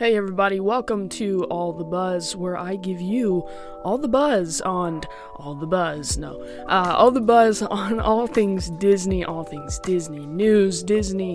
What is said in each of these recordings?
Hey, everybody, welcome to All the Buzz, where I give you all the buzz on all the buzz. No, uh, all the buzz on all things Disney, all things Disney news, Disney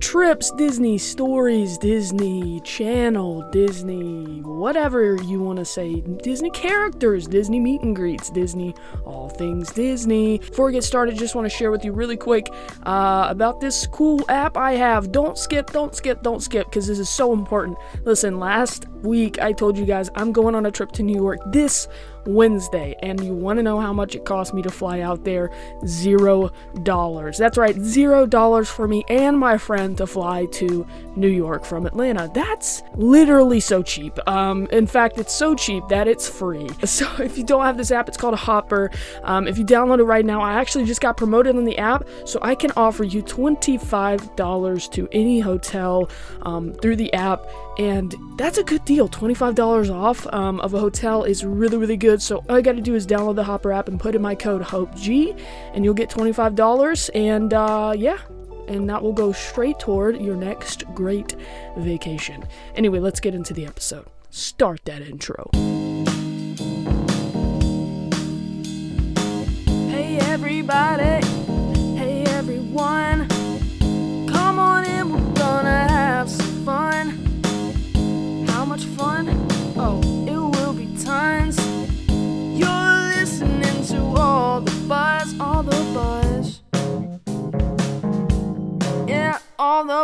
trips, Disney stories, Disney Channel, Disney whatever you want to say, Disney characters, Disney meet and greets, Disney all things Disney. Before we get started, just want to share with you really quick uh, about this cool app I have. Don't skip, don't skip, don't skip, because this is so important. Listen, last week I told you guys I'm going on a trip to New York this Wednesday, and you want to know how much it cost me to fly out there? Zero dollars. That's right, zero dollars for me and my friend to fly to New York from Atlanta. That's literally so cheap. Um, in fact, it's so cheap that it's free. So if you don't have this app, it's called Hopper. Um, if you download it right now, I actually just got promoted in the app, so I can offer you $25 to any hotel um, through the app, and that's a good deal. $25 off um, of a hotel is really, really good. So all you got to do is download the Hopper app and put in my code HOPEG, and you'll get $25. And uh, yeah, and that will go straight toward your next great vacation. Anyway, let's get into the episode. Start that intro. Hey, everybody.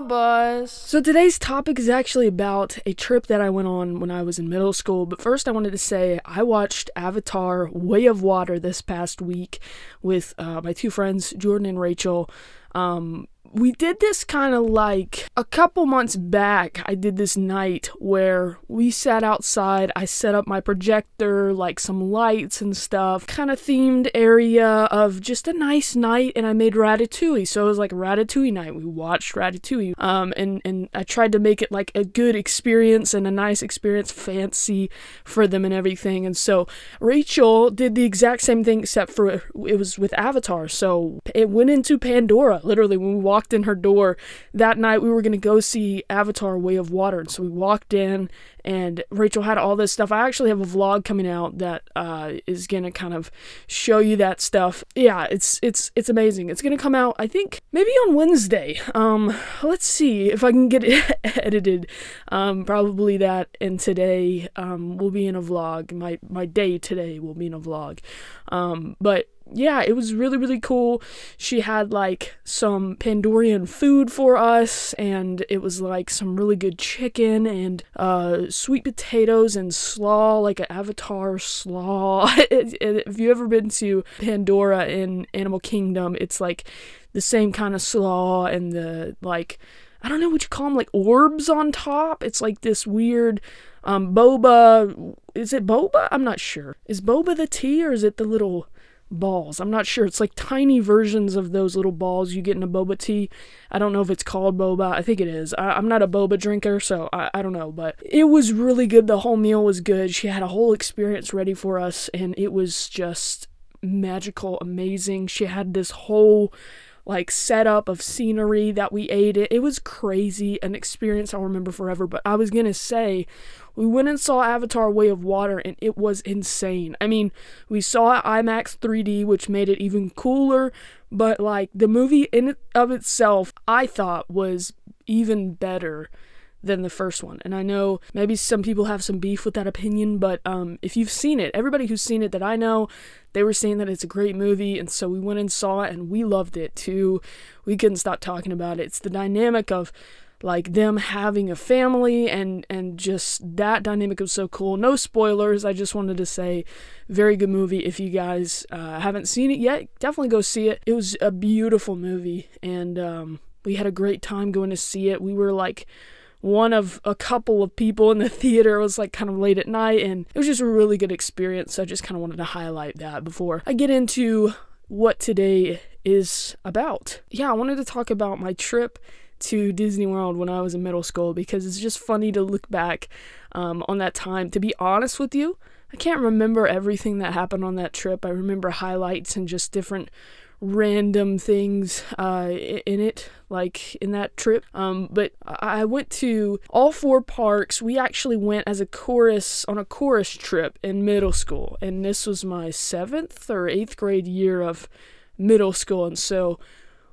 Buzz. So today's topic is actually about a trip that I went on when I was in middle school. But first, I wanted to say I watched Avatar Way of Water this past week with uh, my two friends, Jordan and Rachel. Um, we did this kind of like a couple months back. I did this night where we sat outside. I set up my projector, like some lights and stuff, kind of themed area of just a nice night. And I made Ratatouille, so it was like Ratatouille night. We watched Ratatouille, um, and and I tried to make it like a good experience and a nice experience, fancy for them and everything. And so Rachel did the exact same thing, except for it was with Avatar. So it went into Pandora literally when we walked in her door. That night we were going to go see avatar way of water and so we walked in and rachel had all this stuff. I actually have a vlog coming out that uh, is going to kind of show you that stuff. Yeah it's it's it's amazing. It's going to come out i think maybe on wednesday. Um let's see if i can get it edited. Um probably that and today um will be in a vlog. My my day today will be in a vlog. Um but yeah, it was really, really cool. She had like some Pandorian food for us, and it was like some really good chicken and uh, sweet potatoes and slaw, like an avatar slaw. if you ever been to Pandora in Animal Kingdom, it's like the same kind of slaw and the like. I don't know what you call them, like orbs on top. It's like this weird um, boba. Is it boba? I'm not sure. Is boba the tea or is it the little balls. I'm not sure. It's like tiny versions of those little balls you get in a boba tea. I don't know if it's called boba. I think it is. I, am not a boba drinker, so I, I don't know. But it was really good. The whole meal was good. She had a whole experience ready for us, and it was just magical, amazing. She had this whole like setup of scenery that we ate it. It was crazy, an experience I'll remember forever. But I was gonna say, we went and saw Avatar Way of Water and it was insane. I mean, we saw IMAX 3D, which made it even cooler, but like the movie in of itself, I thought was even better than the first one. And I know maybe some people have some beef with that opinion, but um, if you've seen it, everybody who's seen it that I know, they were saying that it's a great movie, and so we went and saw it, and we loved it too. We couldn't stop talking about it. It's the dynamic of like them having a family and and just that dynamic was so cool no spoilers i just wanted to say very good movie if you guys uh, haven't seen it yet definitely go see it it was a beautiful movie and um, we had a great time going to see it we were like one of a couple of people in the theater. It was like kind of late at night, and it was just a really good experience. So I just kind of wanted to highlight that before I get into what today is about. Yeah, I wanted to talk about my trip to Disney World when I was in middle school because it's just funny to look back um, on that time. To be honest with you, I can't remember everything that happened on that trip. I remember highlights and just different random things uh, in it, like in that trip. Um, but I went to all four parks. We actually went as a chorus on a chorus trip in middle school, and this was my seventh or eighth grade year of middle school, and so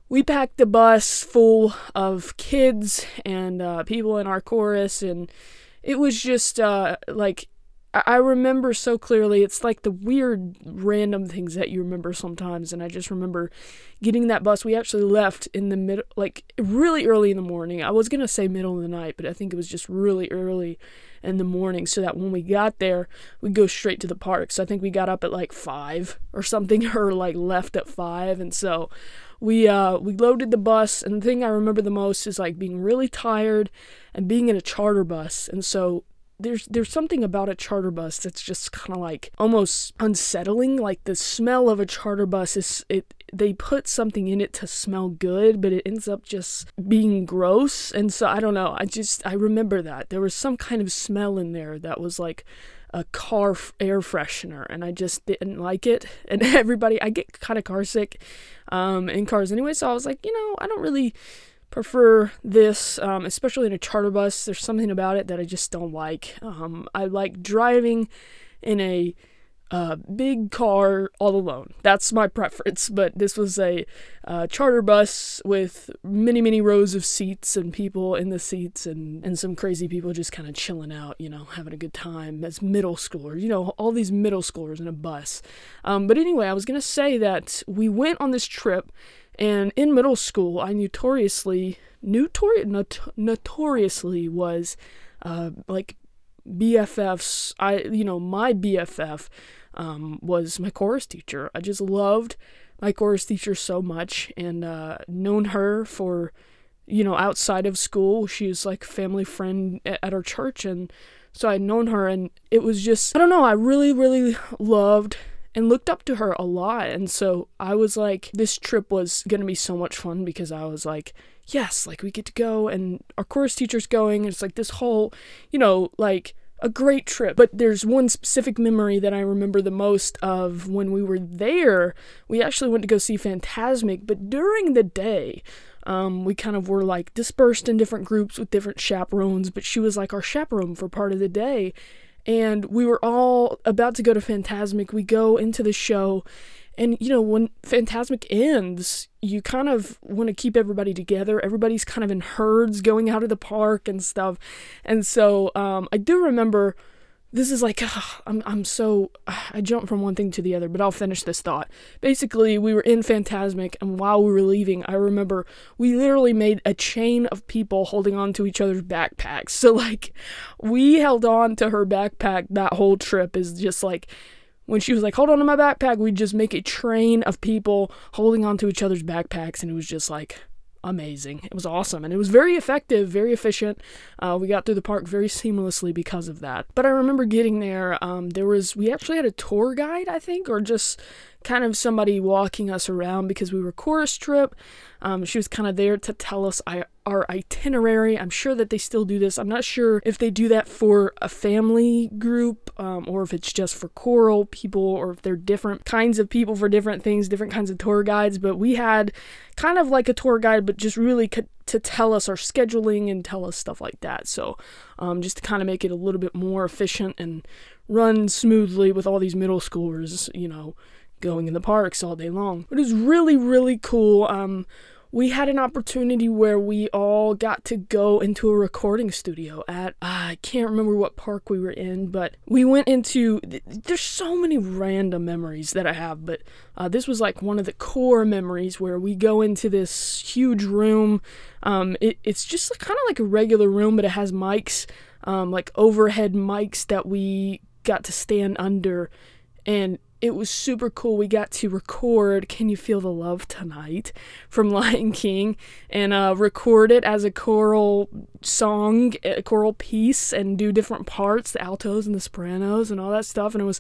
we packed the bus full of kids and uh, people in our chorus, and it was just uh, like I remember so clearly. It's like the weird, random things that you remember sometimes. And I just remember getting that bus. We actually left in the middle, like really early in the morning. I was going to say middle of the night, but I think it was just really early in the morning so that when we got there, we'd go straight to the park. So I think we got up at like five or something, or like left at five. And so we uh we loaded the bus and the thing I remember the most is like being really tired and being in a charter bus and so there's there's something about a charter bus that's just kind of like almost unsettling like the smell of a charter bus is it they put something in it to smell good but it ends up just being gross and so i don't know i just i remember that. There was some kind of smell in there that was like a car f- air freshener and i just didn't like it and everybody i get kind of car sick um, in cars anyway so i was like you know i don't really prefer this, um, especially in a charter bus. There's something about it that I just don't like. Um, I like driving in a uh, big car all alone. That's my preference. But this was a uh, charter bus with many, many rows of seats and people in the seats, and, and some crazy people just kind of chilling out, you know, having a good time as middle schoolers. You know, all these middle schoolers in a bus. Um, but anyway, I was going to say that we went on this trip and in middle school, I notoriously, notori- not- notoriously was uh, like BFFs. I, you know, my BFF um, was my chorus teacher. I just loved my chorus teacher so much and uh, known her for, you know, outside of school. She was like family friend at our church. And so I'd known her and it was just, I don't know, I really, really loved and looked up to her a lot. And so I was like, this trip was going to be so much fun because I was like, yes, like we get to go and our chorus teacher's going. And it's like this whole, you know, like a great trip. But there's one specific memory that I remember the most of when we were there. We actually went to go see Fantasmic, but during the day, um, we kind of were like dispersed in different groups with different chaperones, but she was like our chaperone for part of the day and we were all about to go to Fantasmic. We go into the show, and you know, when Fantasmic ends, you kind of want to keep everybody together. Everybody's kind of in herds going out of the park and stuff. And so um, I do remember this is like ugh, I'm I'm so I jump from one thing to the other, but I'll finish this thought. Basically, we were in Fantasmic, and while we were leaving, I remember we literally made a chain of people holding on to each other's backpacks. So like, we held on to her backpack that whole trip. Is just like when she was like, "Hold on to my backpack," we'd just make a train of people holding on to each other's backpacks, and it was just like amazing. It was awesome and it was very effective, very efficient. Uh, we got through the park very seamlessly because of that. But I remember getting there. Um, there was we actually had a tour guide, I think, or just kind of somebody walking us around because we were chorus trip. Um, she was kind of there to tell us our itinerary. I'm sure that they still do this. I'm not sure if they do that for a family group um, or if it's just for choral people or if they're different kinds of people for different things, different kinds of tour guides. But we had kind of like a tour guide, but just really to tell us our scheduling and tell us stuff like that. So um, just to kind of make it a little bit more efficient and run smoothly with all these middle schoolers, you know going in the parks all day long. It was really, really cool. Um, we had an opportunity where we all got to go into a recording studio at uh, I can't remember what park we were in, but we went into. There's so many random memories that I have, but uh, this was like one of the core memories where we go into this huge room. Um, it, it's just kind of like a regular room, but it has mics, um, like overhead mics that we got to stand under, and it was super cool. We got to record Can You Feel the Love Tonight from Lion King and uh, record it as a choral song, a choral piece, and do different parts, the altos and the sopranos and all that stuff. And it was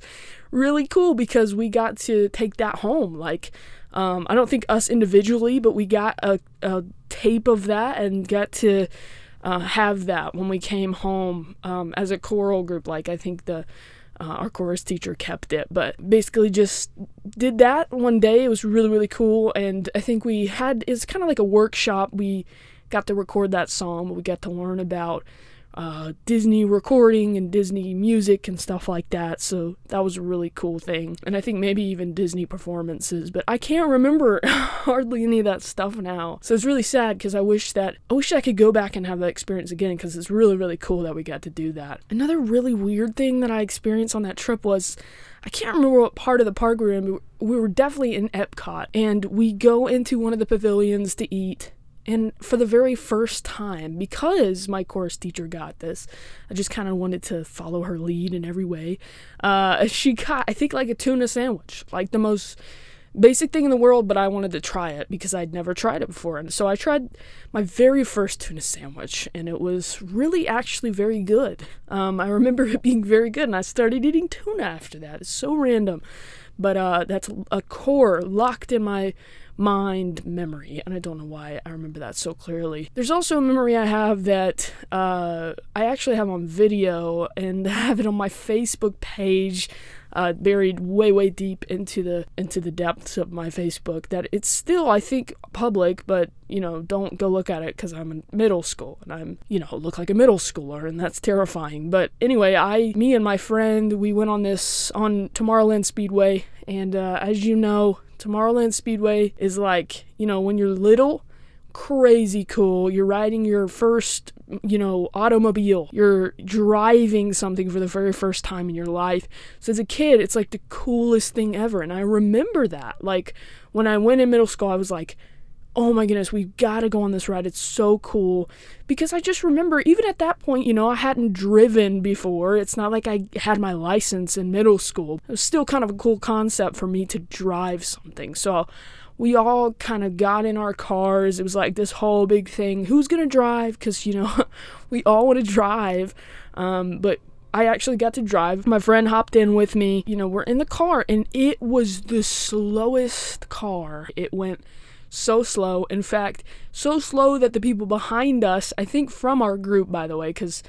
really cool because we got to take that home. Like, um, I don't think us individually, but we got a, a tape of that and got to uh, have that when we came home um, as a choral group. Like, I think the uh, our chorus teacher kept it. But basically, just did that one day. It was really, really cool. And I think we had, it's kind of like a workshop. We got to record that song, we got to learn about uh, Disney recording and Disney music and stuff like that. So that was a really cool thing. And I think maybe even Disney performances, but I can't remember hardly any of that stuff now. So it's really sad because I wish that I wish I could go back and have that experience again because it's really really cool that we got to do that. Another really weird thing that I experienced on that trip was I can't remember what part of the park we were in. But we were definitely in Epcot, and we go into one of the pavilions to eat and for the very first time, because my chorus teacher got this, I just kind of wanted to follow her lead in every way. Uh, she got, I think, like a tuna sandwich, like the most basic thing in the world, but I wanted to try it because I'd never tried it before. And so I tried my very first tuna sandwich, and it was really actually very good. Um, I remember it being very good, and I started eating tuna after that. It's so random, but uh, that's a core locked in my mind memory, and I don't know why I remember that so clearly. There's also a memory I have that uh, I actually have on video and I have it on my Facebook page. Uh, buried way way deep into the into the depths of my Facebook that it's still I think public but you know don't go look at it because I'm in middle school and I'm you know look like a middle schooler and that's terrifying but anyway I me and my friend we went on this on Tomorrowland Speedway and uh, as you know Tomorrowland Speedway is like, you know, when you're little, crazy cool. You're riding your first, you know, automobile. You're driving something for the very first time in your life. So as a kid, it's like the coolest thing ever. And I remember that. Like when I went in middle school, I was like, oh my goodness, we've got to go on this ride. It's so cool. Because I just remember, even at that point, you know, I hadn't driven before. It's not like I had my license in middle school. It was still kind of a cool concept for me to drive something. So we all kind of got in our cars. It was like this whole big thing. Who's going to drive? Because, you know, we all want to drive. Um, but I actually got to drive. My friend hopped in with me. You know, we're in the car, and it was the slowest car. It went so slow. In fact, so slow that the people behind us, I think from our group, by the way, because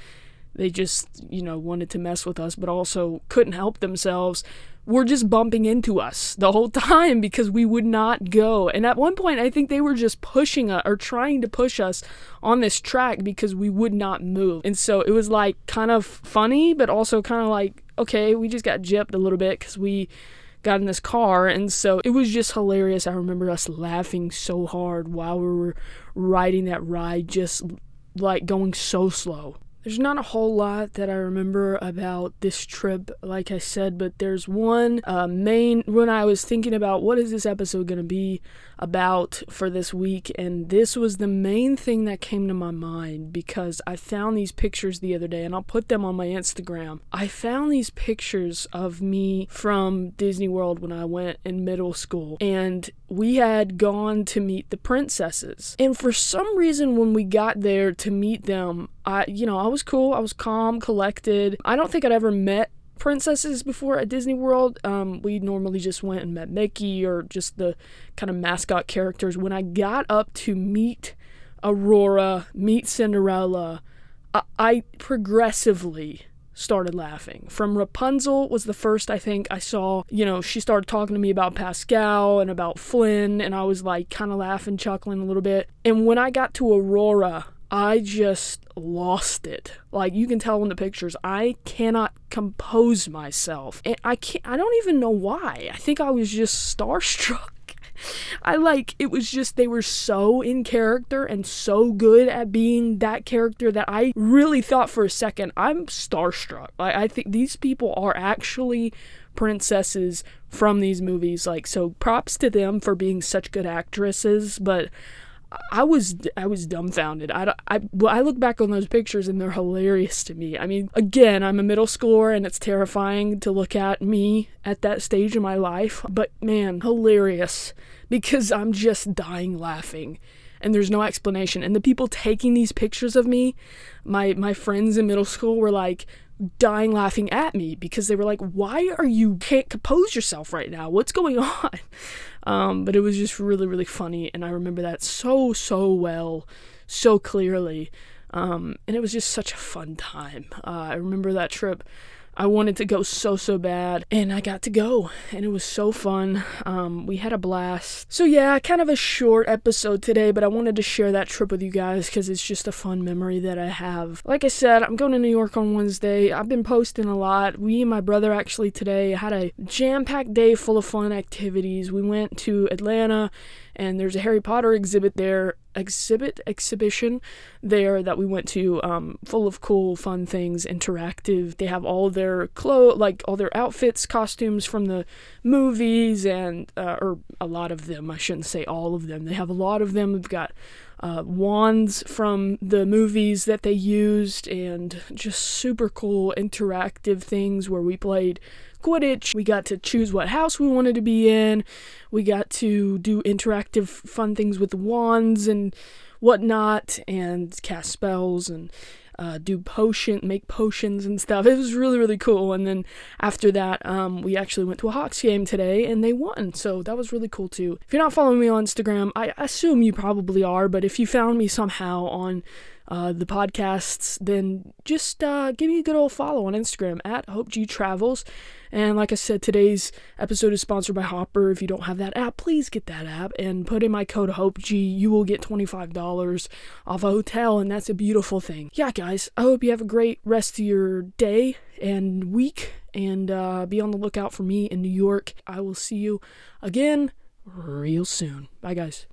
they just, you know, wanted to mess with us, but also couldn't help themselves, were just bumping into us the whole time because we would not go. And at one point, I think they were just pushing us or trying to push us on this track because we would not move. And so it was like kind of funny, but also kind of like, okay, we just got gypped a little bit because we got in this car and so it was just hilarious. I remember us laughing so hard while we were riding that ride just like going so slow there's not a whole lot that I remember about this trip, like I said, but there's one uh, main when I was thinking about what is this episode going to be about for this week, and this was the main thing that came to my mind because I found these pictures the other day, and I'll put them on my Instagram. I found these pictures of me from Disney World when I went in middle school, and we had gone to meet the princesses. And for some reason, when we got there to meet them, I, you know, I was cool. I was calm, collected. I don't think I'd ever met princesses before at Disney World. Um, we normally just went and met Mickey or just the kind of mascot characters. When I got up to meet Aurora, meet Cinderella, I, I progressively started laughing. From Rapunzel was the first I think I saw, you know, she started talking to me about Pascal and about Flynn and I was like kind of laughing, chuckling a little bit. And when I got to Aurora, I just lost it. Like you can tell in the pictures, I cannot compose myself. And I can't I don't even know why. I think I was just starstruck. I like it was just they were so in character and so good at being that character that I really thought for a second I'm starstruck. Like I think these people are actually princesses from these movies. Like so props to them for being such good actresses, but I was I was dumbfounded. I, I, well, I look back on those pictures and they're hilarious to me. I mean, again, I'm a middle schooler and it's terrifying to look at me at that stage of my life. But man, hilarious because I'm just dying laughing and there's no explanation. And the people taking these pictures of me, my my friends in middle school were like dying laughing at me because they were like, "Why are you can't compose yourself right now? What's going on?" Um, but it was just really really funny, and I remember that so so well, so clearly. Um, and it was just such a fun time. Uh, I remember that trip I wanted to go so, so bad, and I got to go, and it was so fun. Um, we had a blast. So, yeah, kind of a short episode today, but I wanted to share that trip with you guys because it's just a fun memory that I have. Like I said, I'm going to New York on Wednesday. I've been posting a lot. We and my brother actually today had a jam packed day full of fun activities. We went to Atlanta and there's a Harry Potter exhibit there, exhibit exhibition there that we went to, um, full of cool, fun things, interactive. They have all their clothes, like all their outfits, costumes from the movies, and uh, or a lot of them. I shouldn't say all of them. They have a lot of them. We've got uh, wands from the movies that they used, and just super cool interactive things where we played Quidditch. We got to choose what house we wanted to be in. We got to do interactive fun things with wands and whatnot, and cast spells and uh, do potion, make potions and stuff. It was really really cool. And then after that, um, we actually went to a Hawks game today, and they won. So that was really cool too. If you're not following me on Instagram, I assume you probably are. But if you found me somehow on uh, the podcasts, then just uh, give me a good old follow on Instagram at Hope G Travels. And like I said, today's episode is sponsored by Hopper. If you don't have that app, please get that app and put in my code HOPEG. You will get $25 off a hotel, and that's a beautiful thing. Yeah, guys, I hope you have a great rest of your day and week, and uh, be on the lookout for me in New York. I will see you again real soon. Bye, guys.